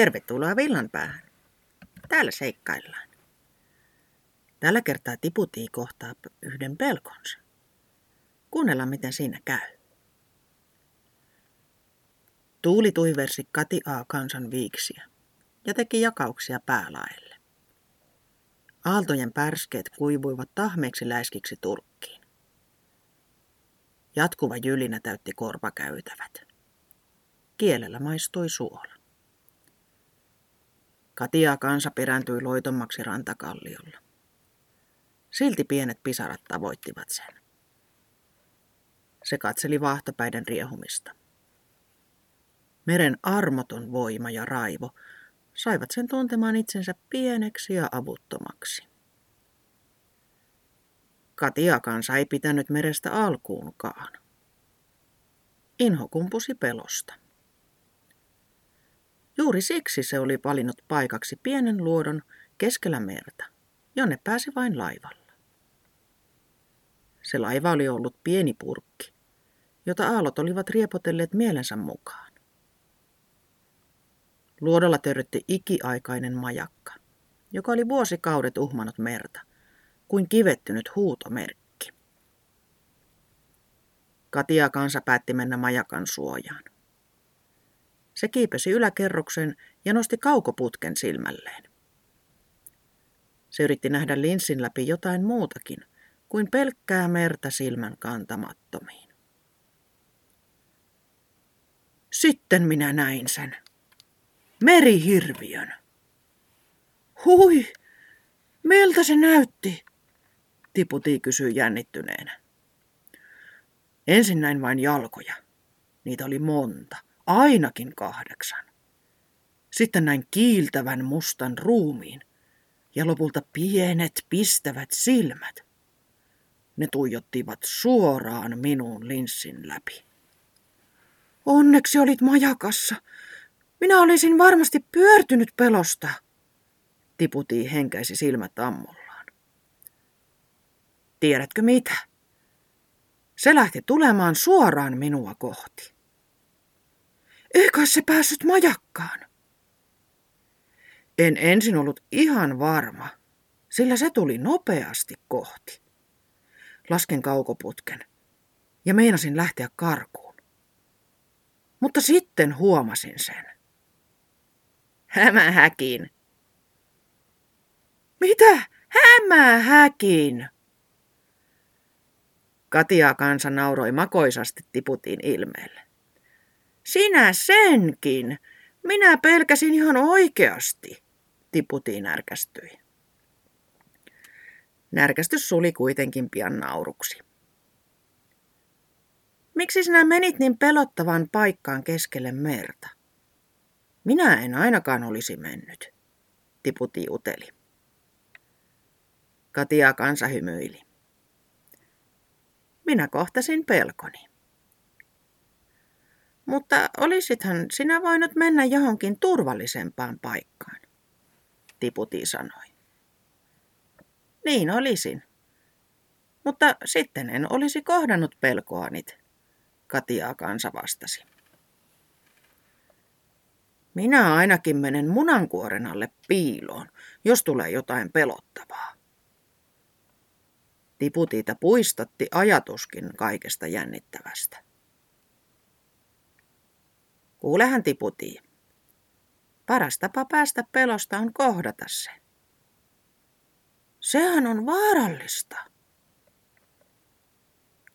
Tervetuloa Villanpäähän. Täällä seikkaillaan. Tällä kertaa Tiputii kohtaa yhden pelkonsa. Kuunnellaan, miten siinä käy. Tuuli tuiversi Kati A. kansan viiksiä ja teki jakauksia päälaelle. Aaltojen pärskeet kuivuivat tahmeeksi läiskiksi turkkiin. Jatkuva jylinä täytti korvakäytävät. Kielellä maistui suola. Katia kansa perääntyi loitommaksi rantakalliolla. Silti pienet pisarat tavoittivat sen. Se katseli vahtopäiden riehumista. Meren armoton voima ja raivo saivat sen tuntemaan itsensä pieneksi ja avuttomaksi. Katiakansa ei pitänyt merestä alkuunkaan. Inho kumpusi pelosta. Juuri siksi se oli valinnut paikaksi pienen luodon keskellä merta, jonne pääsi vain laivalla. Se laiva oli ollut pieni purkki, jota aallot olivat riepotelleet mielensä mukaan. Luodolla törrytti ikiaikainen majakka, joka oli vuosikaudet uhmanut merta, kuin kivettynyt huutomerkki. Katia kansa päätti mennä majakan suojaan. Se kiipesi yläkerroksen ja nosti kaukoputken silmälleen. Se yritti nähdä linssin läpi jotain muutakin kuin pelkkää merta silmän kantamattomiin. Sitten minä näin sen. Merihirviön. Hui, miltä se näytti? Tiputi kysyi jännittyneenä. Ensin näin vain jalkoja. Niitä oli monta ainakin kahdeksan. Sitten näin kiiltävän mustan ruumiin ja lopulta pienet pistävät silmät. Ne tuijottivat suoraan minun linssin läpi. Onneksi olit majakassa. Minä olisin varmasti pyörtynyt pelosta. Tiputi henkäisi silmät ammollaan. Tiedätkö mitä? Se lähti tulemaan suoraan minua kohti. Eikä se päässyt majakkaan. En ensin ollut ihan varma, sillä se tuli nopeasti kohti. Lasken kaukoputken ja meinasin lähteä karkuun. Mutta sitten huomasin sen. Hämähäkin. Mitä? Hämähäkin! Katia kansa nauroi makoisasti tiputiin ilmeelle. Sinä senkin. Minä pelkäsin ihan oikeasti, Tiputi närkästyi. Närkästys suli kuitenkin pian nauruksi. Miksi sinä menit niin pelottavan paikkaan keskelle merta? Minä en ainakaan olisi mennyt, Tiputi uteli. Katia kansa hymyili. Minä kohtasin pelkoni. Mutta olisithan sinä voinut mennä johonkin turvallisempaan paikkaan, Tiputi sanoi. Niin olisin. Mutta sitten en olisi kohdannut pelkoanit, Katiaa kansa vastasi. Minä ainakin menen munankuoren alle piiloon, jos tulee jotain pelottavaa. Tiputiita puistatti ajatuskin kaikesta jännittävästä. Kuulehan tiputii. Paras tapa päästä pelosta on kohdata se. Sehän on vaarallista.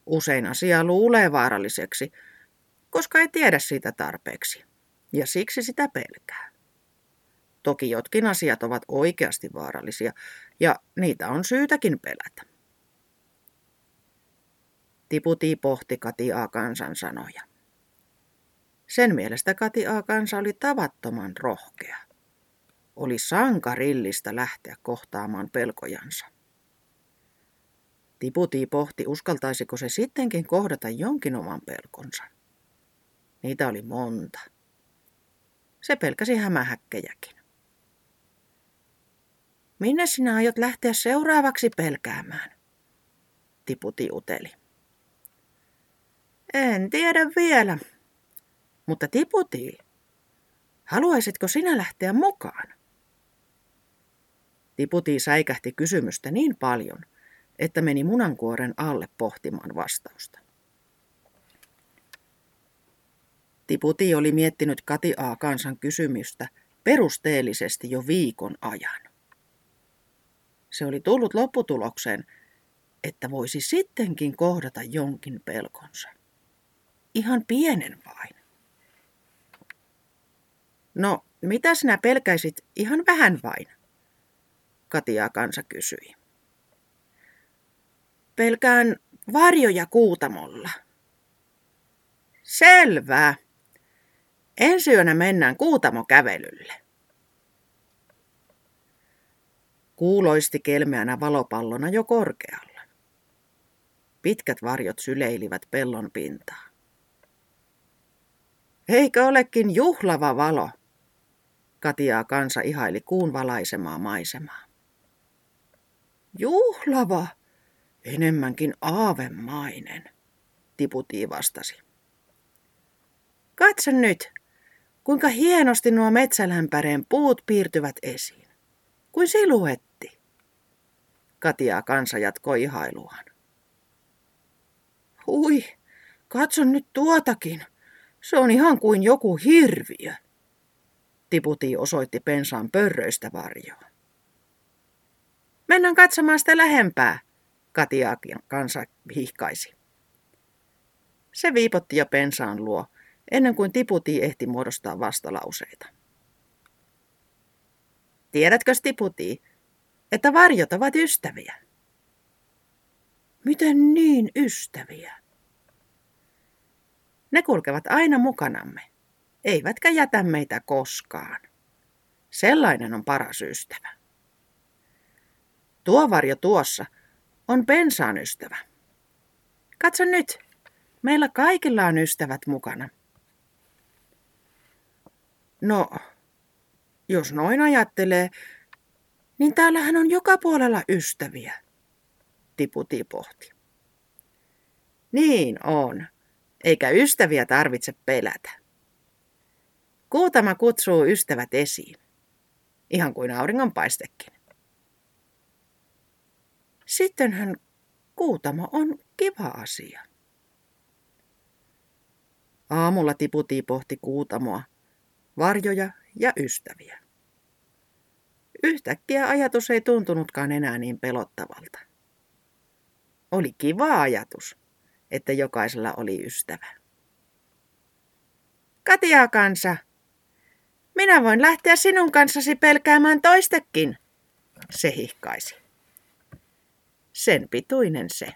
Usein asiaa luulee vaaralliseksi, koska ei tiedä siitä tarpeeksi, ja siksi sitä pelkää. Toki jotkin asiat ovat oikeasti vaarallisia, ja niitä on syytäkin pelätä. Tiputii pohti Katiaa kansan sanoja. Sen mielestä Kati A. Kansa oli tavattoman rohkea. Oli sankarillista lähteä kohtaamaan pelkojansa. Tiputi pohti, uskaltaisiko se sittenkin kohdata jonkin oman pelkonsa. Niitä oli monta. Se pelkäsi hämähäkkejäkin. Minne sinä aiot lähteä seuraavaksi pelkäämään? Tiputi uteli. En tiedä vielä, mutta tiputii. Haluaisitko sinä lähteä mukaan? Tiputi säikähti kysymystä niin paljon, että meni munankuoren alle pohtimaan vastausta. Tiputi oli miettinyt Katiaa kansan kysymystä perusteellisesti jo viikon ajan. Se oli tullut lopputulokseen, että voisi sittenkin kohdata jonkin pelkonsa. Ihan pienen vain. No, mitä sinä pelkäisit ihan vähän vain? Katia kansa kysyi. Pelkään varjoja kuutamolla. Selvä. Ensi yönä mennään kuutamokävelylle. Kuuloisti kelmeänä valopallona jo korkealla. Pitkät varjot syleilivät pellon pintaa. Eikö olekin juhlava valo? Katiaa kansa ihaili kuun valaisemaa maisemaa. Juhlava, enemmänkin aavemainen, Tiputi vastasi. Katso nyt, kuinka hienosti nuo metsälämpäreen puut piirtyvät esiin. Kuin siluetti. Katiaa kansa jatkoi ihailuaan. Hui, katso nyt tuotakin. Se on ihan kuin joku hirviö. Tiputi osoitti pensaan pörröistä varjoa. Mennään katsomaan sitä lähempää, Katia kansa hihkaisi. Se viipotti jo pensaan luo, ennen kuin Tiputi ehti muodostaa vastalauseita. Tiedätkö, Tiputi, että varjot ovat ystäviä? Miten niin ystäviä? Ne kulkevat aina mukanamme, eivätkä jätä meitä koskaan. Sellainen on paras ystävä. Tuo varjo tuossa on pensaan ystävä. Katso nyt, meillä kaikilla on ystävät mukana. No, jos noin ajattelee, niin täällähän on joka puolella ystäviä, Tiputi pohti. Niin on, eikä ystäviä tarvitse pelätä. Kuutama kutsuu ystävät esiin, ihan kuin auringonpaistekin. Sittenhän kuutamo on kiva asia. Aamulla Tiputi pohti kuutamoa, varjoja ja ystäviä. Yhtäkkiä ajatus ei tuntunutkaan enää niin pelottavalta. Oli kiva ajatus, että jokaisella oli ystävä. Katia kansa, minä voin lähteä sinun kanssasi pelkäämään toistekin, se hihkaisi. Sen pituinen se.